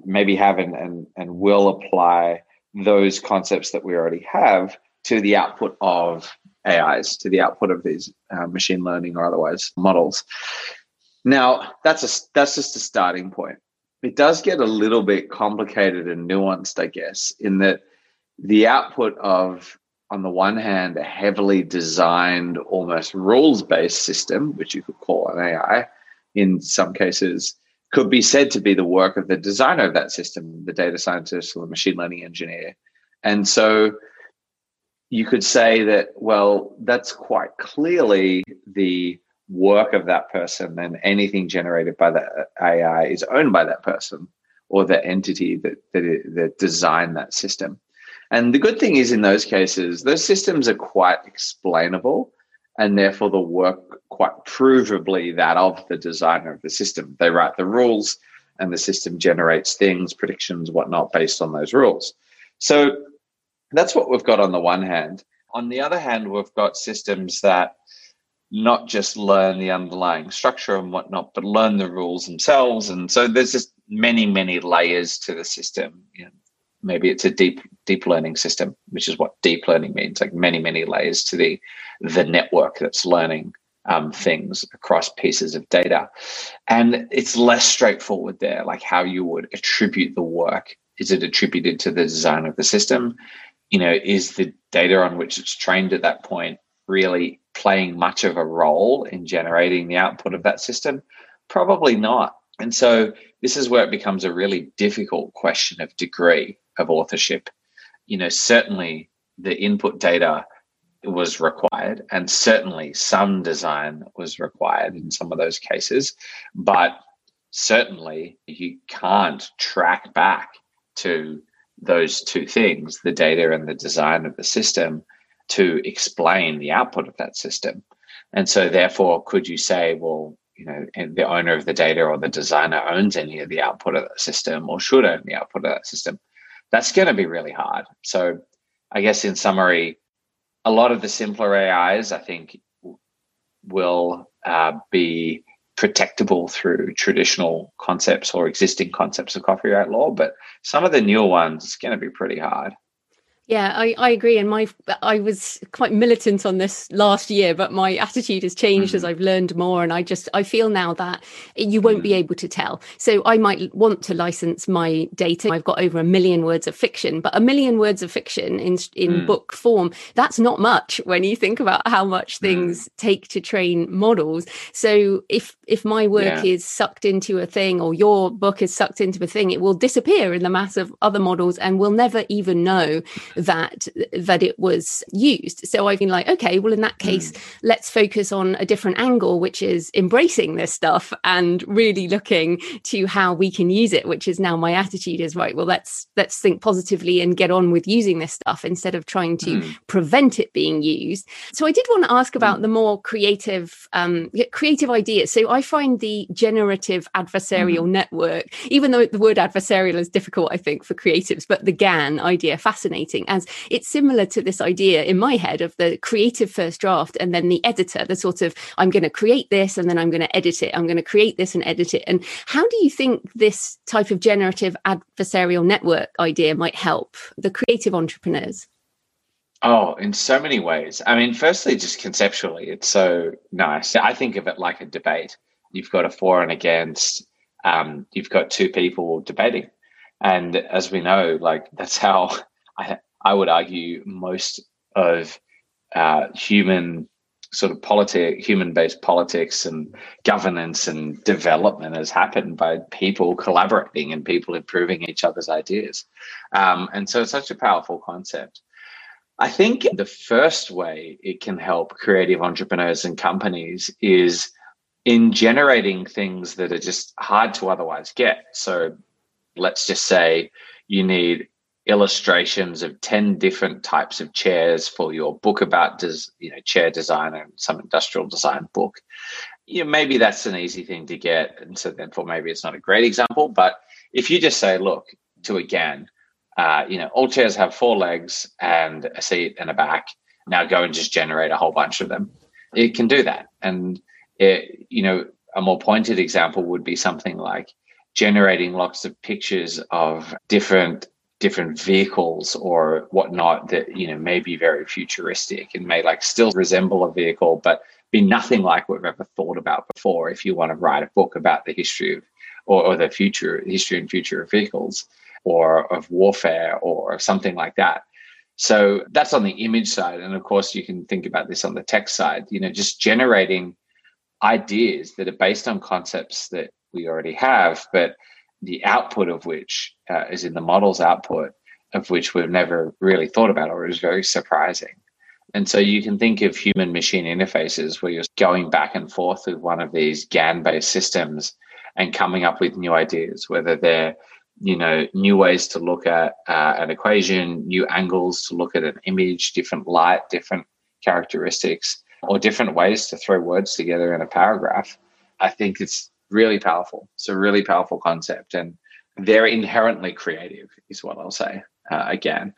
maybe have and, and, and will apply those concepts that we already have to the output of AIs, to the output of these uh, machine learning or otherwise models. Now, that's a that's just a starting point. It does get a little bit complicated and nuanced, I guess, in that the output of, on the one hand, a heavily designed, almost rules based system, which you could call an AI in some cases, could be said to be the work of the designer of that system, the data scientist or the machine learning engineer. And so you could say that, well, that's quite clearly the work of that person, and anything generated by that AI is owned by that person or the entity that that, that designed that system. And the good thing is, in those cases, those systems are quite explainable and therefore the work quite provably that of the designer of the system. They write the rules and the system generates things, predictions, whatnot, based on those rules. So that's what we've got on the one hand. On the other hand, we've got systems that not just learn the underlying structure and whatnot, but learn the rules themselves. And so there's just many, many layers to the system. You know, maybe it's a deep deep learning system, which is what deep learning means, like many, many layers to the the network that's learning um, things across pieces of data. And it's less straightforward there, like how you would attribute the work. Is it attributed to the design of the system? You know, is the data on which it's trained at that point really playing much of a role in generating the output of that system? Probably not. And so this is where it becomes a really difficult question of degree of authorship. You know, certainly the input data was required, and certainly some design was required in some of those cases, but certainly you can't track back to those two things the data and the design of the system to explain the output of that system. And so, therefore, could you say, well, you know, the owner of the data or the designer owns any of the output of the system or should own the output of that system? That's going to be really hard. So, I guess in summary, a lot of the simpler AIs, I think, will uh, be protectable through traditional concepts or existing concepts of copyright law. But some of the newer ones, it's going to be pretty hard. Yeah, I, I agree. And my I was quite militant on this last year, but my attitude has changed mm-hmm. as I've learned more. And I just I feel now that you won't mm-hmm. be able to tell. So I might want to license my data. I've got over a million words of fiction, but a million words of fiction in in mm. book form, that's not much when you think about how much mm. things mm. take to train models. So if if my work yeah. is sucked into a thing or your book is sucked into a thing, it will disappear in the mass of other models and we'll never even know that that it was used so i've been like okay well in that case mm. let's focus on a different angle which is embracing this stuff and really looking to how we can use it which is now my attitude is right well let's let's think positively and get on with using this stuff instead of trying to mm. prevent it being used so i did want to ask about mm. the more creative um, creative ideas so i find the generative adversarial mm. network even though the word adversarial is difficult i think for creatives but the gan idea fascinating as it's similar to this idea in my head of the creative first draft and then the editor, the sort of I'm going to create this and then I'm going to edit it. I'm going to create this and edit it. And how do you think this type of generative adversarial network idea might help the creative entrepreneurs? Oh, in so many ways. I mean, firstly, just conceptually, it's so nice. I think of it like a debate. You've got a for and against. Um, you've got two people debating, and as we know, like that's how I, I would argue most of uh, human sort of politic, human-based politics and governance and development has happened by people collaborating and people improving each other's ideas. Um, and so it's such a powerful concept. I think the first way it can help creative entrepreneurs and companies is in generating things that are just hard to otherwise get. So let's just say you need illustrations of 10 different types of chairs for your book about des, you know chair design and some industrial design book. You know, maybe that's an easy thing to get and so therefore maybe it's not a great example but if you just say look to again uh, you know all chairs have four legs and a seat and a back. Now go and just generate a whole bunch of them. It can do that. And it, you know a more pointed example would be something like generating lots of pictures of different different vehicles or whatnot that you know may be very futuristic and may like still resemble a vehicle but be nothing like what we've ever thought about before if you want to write a book about the history of or, or the future history and future of vehicles or of warfare or something like that. So that's on the image side and of course you can think about this on the text side you know just generating ideas that are based on concepts that we already have but the output of which uh, is in the model's output of which we've never really thought about or is very surprising. And so you can think of human machine interfaces where you're going back and forth with one of these GAN based systems and coming up with new ideas, whether they're you know new ways to look at uh, an equation, new angles to look at an image, different light, different characteristics, or different ways to throw words together in a paragraph. I think it's really powerful. It's a really powerful concept, and they're inherently creative, is what I'll say. Uh, again,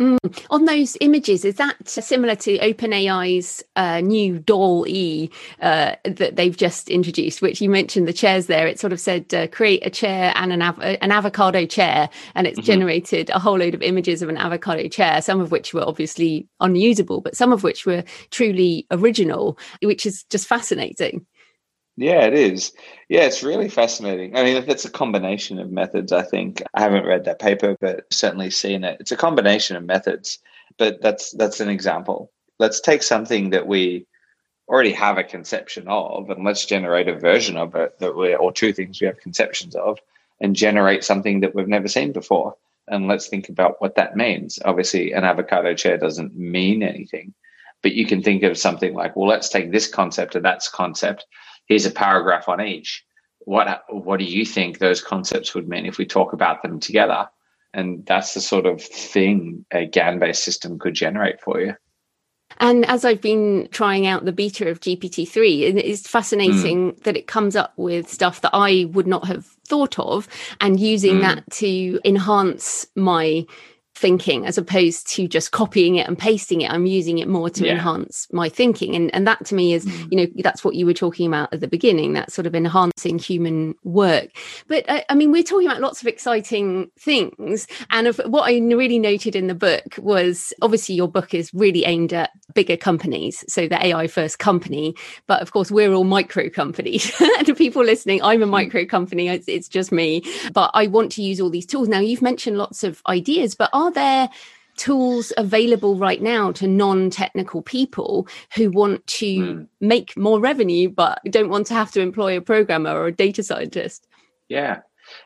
Mm. On those images, is that similar to OpenAI's uh, new Doll E uh, that they've just introduced? Which you mentioned the chairs there. It sort of said uh, create a chair and an, av- an avocado chair, and it's mm-hmm. generated a whole load of images of an avocado chair, some of which were obviously unusable, but some of which were truly original, which is just fascinating. Yeah, it is. Yeah, it's really fascinating. I mean, if it's a combination of methods, I think. I haven't read that paper, but certainly seen it. It's a combination of methods, but that's that's an example. Let's take something that we already have a conception of and let's generate a version of it that we or two things we have conceptions of and generate something that we've never seen before. And let's think about what that means. Obviously, an avocado chair doesn't mean anything, but you can think of something like, well, let's take this concept or that's concept here's a paragraph on each. What what do you think those concepts would mean if we talk about them together? And that's the sort of thing a GAN based system could generate for you. And as I've been trying out the beta of GPT-3, it's fascinating mm. that it comes up with stuff that I would not have thought of and using mm. that to enhance my thinking as opposed to just copying it and pasting it. I'm using it more to yeah. enhance my thinking. And and that to me is mm. you know that's what you were talking about at the beginning that sort of enhancing human work. But I, uh, I mean we're talking about lots of exciting things. And of what i really noted in the book was obviously your book is really aimed at bigger companies. So the ai first company. But of course we're all micro companies. And to people listening i'm a mm. micro company. It's, it's just me. But i want to use all these tools. Now you've mentioned lots of ideas but are there tools available right now to non-technical people who want to mm. make more revenue but don't want to have to employ a programmer or a data scientist? Yeah.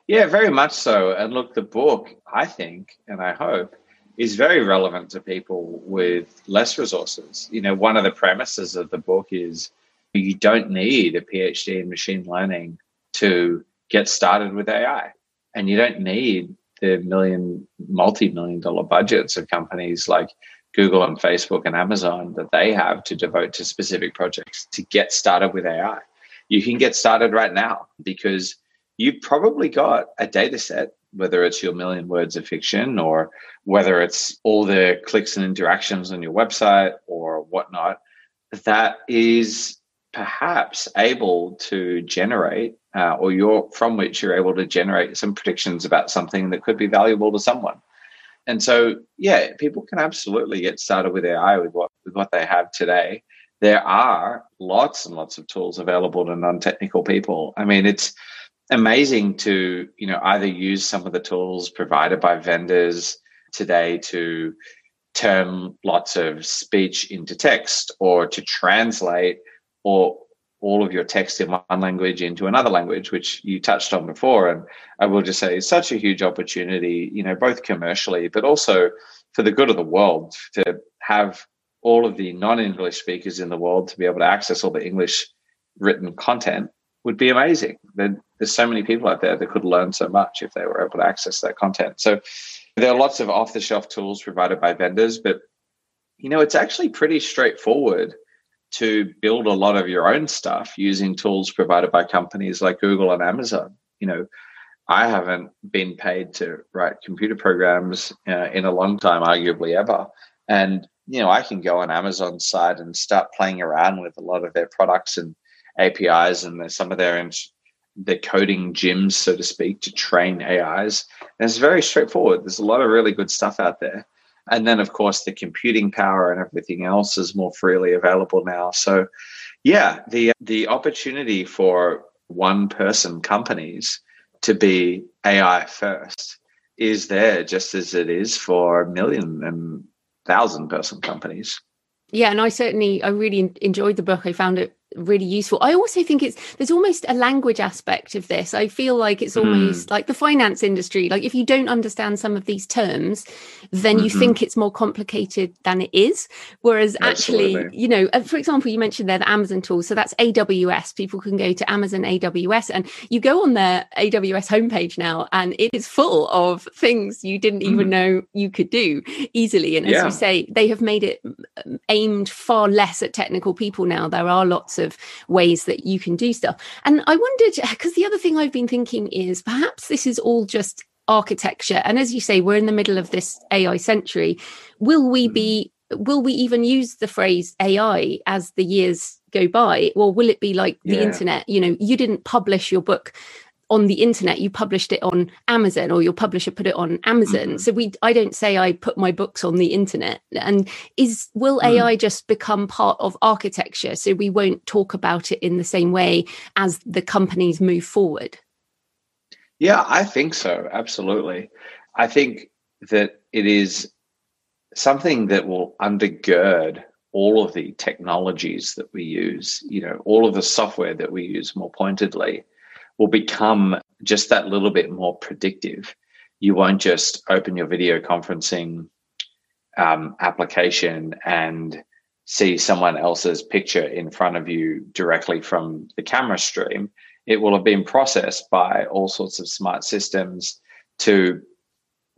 Yeah very much so. And look the book i think and i hope is very relevant to people with less resources. You know one of the premises of the book is you don't need a phd in machine learning to get started with ai and you don't need the million, multi-million dollar budgets of companies like Google and Facebook and Amazon that they have to devote to specific projects to get started with AI. You can get started right now because you've probably got a data set, whether it's your million words of fiction or whether it's all the clicks and interactions on your website or whatnot, that is perhaps able to generate uh, or you're from which you're able to generate some predictions about something that could be valuable to someone. And so yeah people can absolutely get started with ai with what with what they have today. There are lots and lots of tools available to non-technical people. I mean it's amazing to you know either use some of the tools provided by vendors today to turn lots of speech into text or to translate or all of your text in one language into another language, which you touched on before. And I will just say it's such a huge opportunity, you know, both commercially, but also for the good of the world to have all of the non-English speakers in the world to be able to access all the English written content would be amazing. There's so many people out there that could learn so much if they were able to access that content. So there are lots of off-the-shelf tools provided by vendors, but you know, it's actually pretty straightforward to build a lot of your own stuff using tools provided by companies like Google and Amazon. You know, I haven't been paid to write computer programs uh, in a long time, arguably ever. And, you know, I can go on Amazon's site and start playing around with a lot of their products and APIs and some of their, their coding gyms, so to speak, to train AIs. And it's very straightforward. There's a lot of really good stuff out there and then of course the computing power and everything else is more freely available now. So yeah the the opportunity for one person companies to be ai first is there just as it is for million and thousand person companies. Yeah and i certainly i really enjoyed the book. I found it really useful. I also think it's there's almost a language aspect of this. I feel like it's almost mm. like the finance industry. Like if you don't understand some of these terms, then mm-hmm. you think it's more complicated than it is. Whereas Absolutely. actually, you know, uh, for example, you mentioned there the Amazon tool. So that's AWS. People can go to Amazon AWS and you go on their AWS homepage now and it is full of things you didn't mm. even know you could do easily. And as yeah. you say, they have made it aimed far less at technical people now. There are lots of ways that you can do stuff. And I wondered, because the other thing I've been thinking is perhaps this is all just architecture. And as you say, we're in the middle of this AI century. Will we mm-hmm. be will we even use the phrase AI as the years go by? Or will it be like the yeah. internet? You know, you didn't publish your book on the internet you published it on amazon or your publisher put it on amazon. Mm-hmm. so we i don't say i put my books on the internet. And is will mm. ai just become part of architecture? So we won't talk about it in the same way as the companies move forward? Yeah i think so. Absolutely. I think that it is something that will undergird all of the technologies that we use you know all of the software that we use more pointedly will become just that little bit more predictive. You won't just open your video conferencing um, application and see someone else's picture in front of you directly from the camera stream. It will have been processed by all sorts of smart systems to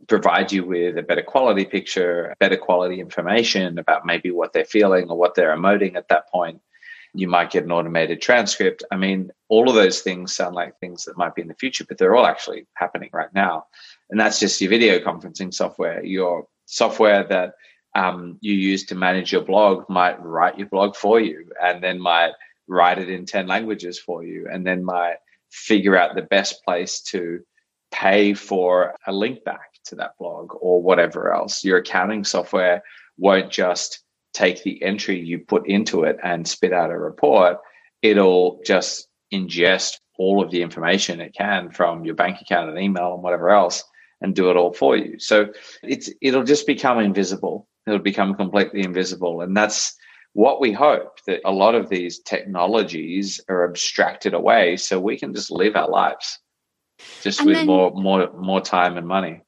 provide you with a better quality picture, better quality information about maybe what they're feeling or what they're emoting at that point you might get an automated transcript. I mean, all of those things sound like things that might be in the future, but they're all actually happening right now. And that's just your video conferencing software. Your software that um, you use to manage your blog might write your blog for you and then might write it in 10 languages for you and then might figure out the best place to pay for a link back to that blog or whatever else. Your accounting software won't just take the entry you put into it and spit out a report. It'll just ingest all of the information it can from your bank account and email and whatever else and do it all for you. So it's it'll just become invisible. It'll become completely invisible. And that's what we hope that a lot of these technologies are abstracted away so we can just live our lives just and with then, more more more time and money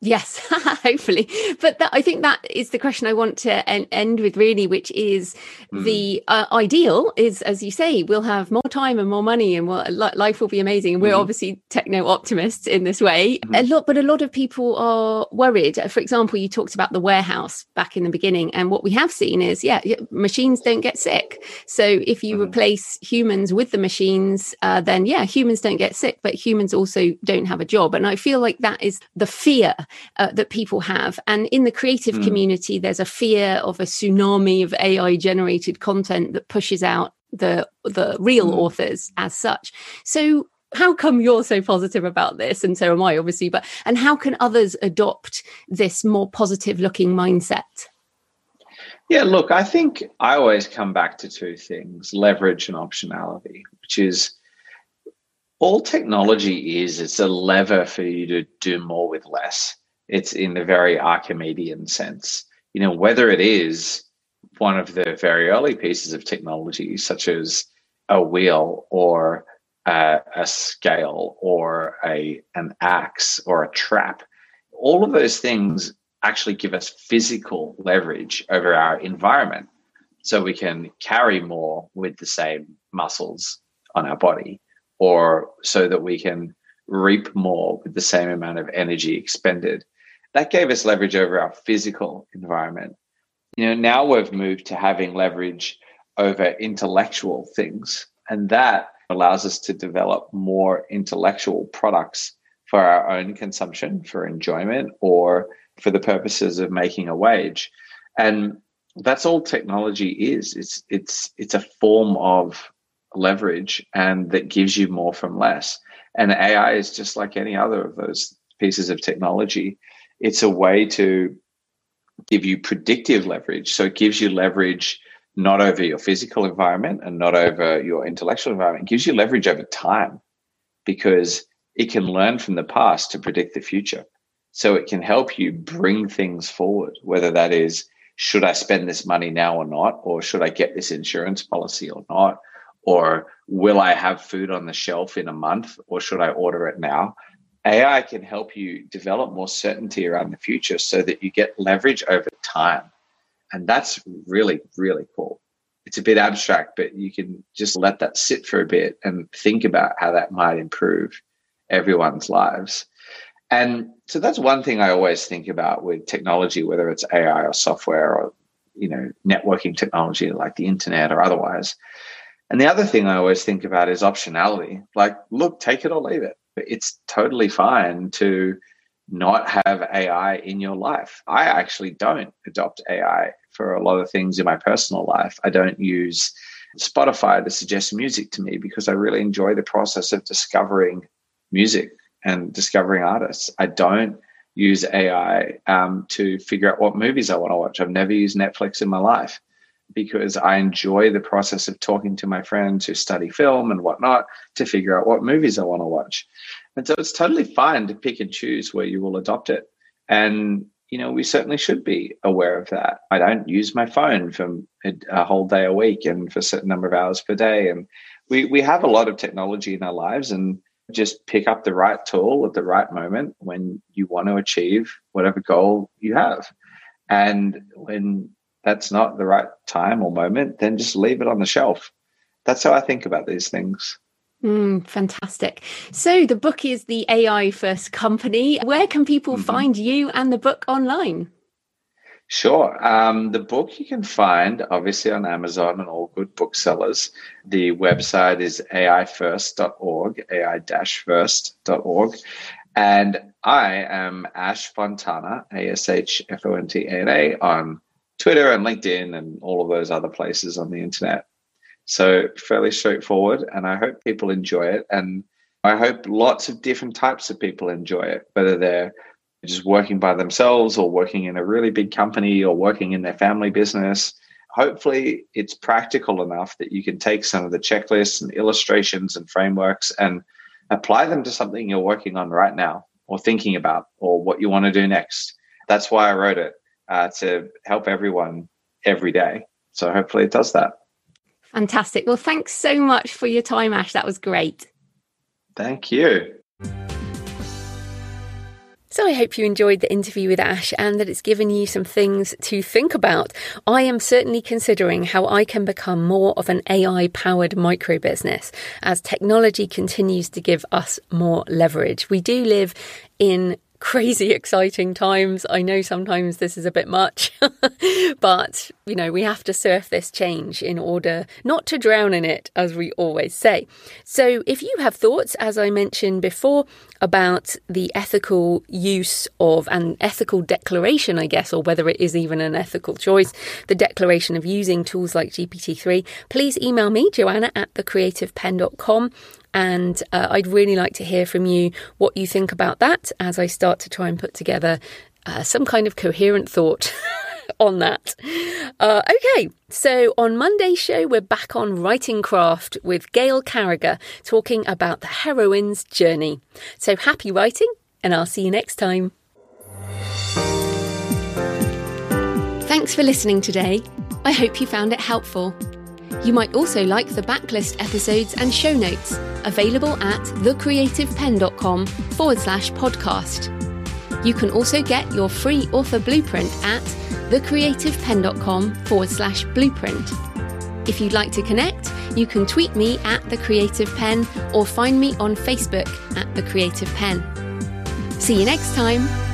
Yes, hopefully. But that, I think that is the question I want to en- end with, really, which is mm. the uh, ideal is, as you say, we'll have more time and more money, and we'll, life will be amazing. And we're mm. obviously techno optimists in this way. Mm. A lot, but a lot of people are worried. For example, you talked about the warehouse back in the beginning, and what we have seen is, yeah, machines don't get sick. So if you mm-hmm. replace humans with the machines, uh, then yeah, humans don't get sick, but humans also don't have a job. And I feel like that is the fear uh, that people have. And in the creative mm. community, there's a fear of a tsunami of AI generated content that pushes out the the real mm. authors as such. So how come you're so positive about this and so am i obviously but and how can others adopt this more positive looking mindset yeah look i think i always come back to two things leverage and optionality which is all technology is it's a lever for you to do more with less it's in the very Archimedean sense. You know, whether it is one of the very early pieces of technology, such as a wheel or a, a scale or a an axe or a trap, all of those things actually give us physical leverage over our environment. So we can carry more with the same muscles on our body, or so that we can reap more with the same amount of energy expended that gave us leverage over our physical environment. You know, now we've moved to having leverage over intellectual things, and that allows us to develop more intellectual products for our own consumption, for enjoyment, or for the purposes of making a wage. And that's all technology is. It's it's it's a form of leverage and that gives you more from less. And AI is just like any other of those pieces of technology it's a way to give you predictive leverage. So it gives you leverage not over your physical environment and not over your intellectual environment. It gives you leverage over time because it can learn from the past to predict the future. So it can help you bring things forward, whether that is, should I spend this money now or not? Or should I get this insurance policy or not? Or will I have food on the shelf in a month or should I order it now? AI can help you develop more certainty around the future so that you get leverage over time. And that's really, really cool. It's a bit abstract, but you can just let that sit for a bit and think about how that might improve everyone's lives. And so that's one thing I always think about with technology, whether it's AI or software or you know networking technology like the internet or otherwise. And the other thing I always think about is optionality. Like, look, take it or leave it it's totally fine to not have AI in your life. I actually don't adopt AI for a lot of things in my personal life. I don't use Spotify to suggest music to me because I really enjoy the process of discovering music and discovering artists. I don't use AI um, to figure out what movies I want to watch. I've never used Netflix in my life because I enjoy the process of talking to my friends who study film and whatnot to figure out what movies I want to watch. And so it's totally fine to pick and choose where you will adopt it. And, you know, we certainly should be aware of that. I don't use my phone for a, whole day a week and for a certain number of hours per day. And we, we have a lot of technology in our lives and just pick up the right tool at the right moment when you want to achieve whatever goal you have. And when that's not the right time or moment, then just leave it on the shelf. That's how I think about these things. Mm, fantastic. So the book is the AI First Company. Where can people mm-hmm. find you and the book online? Sure. Um, the book you can find obviously on Amazon and all good booksellers. The website is aifirst.org, ai-first.org. And I am Ash Fontana, A S H F O N T A N A, on Twitter and LinkedIn and all of those other places on the internet. So fairly straightforward, and I hope people enjoy it. And I hope lots of different types of people enjoy it, whether they're just working by themselves or working in a really big company or working in their family business. Hopefully, it's practical enough that you can take some of the checklists and illustrations and frameworks and apply them to something you're working on right now or thinking about or what you want to do next. That's why I wrote it uh, to help everyone every day. So hopefully it does that. Fantastic. Well, thanks so much for your time, Ash. That was great. Thank you. So I hope you enjoyed the interview with Ash and that it's given you some things to think about. I am certainly considering how I can become more of an AI powered micro business as technology continues to give us more leverage. We do live in crazy exciting times. I know sometimes this is a bit much, but you know, we have to surf this change in order not to drown in it, as we always say. So, if you have thoughts, as I mentioned before, about the ethical use of an ethical declaration, I guess, or whether it is even an ethical choice, the declaration of using tools like GPT-3, please email me, joanna at thecreativepenn.com. And uh, I'd really like to hear from you what you think about that as I start to try and put together uh, some kind of coherent thought. on that. Uh, okay, so on Monday's show, we're back on Writing Craft with Gail Carriger talking about the heroine's journey. So happy writing, and I'll see you next time. Thanks for listening today. I hope you found it helpful. You might also like the backlist episodes and show notes available at thecreativepenn.com forward slash podcast. You can also get your free author blueprint at thecreativepenn.com forward slash blueprint. If you'd like to connect, you can tweet me at The Creative Penn or find me on Facebook at The Creative Penn. See you next time.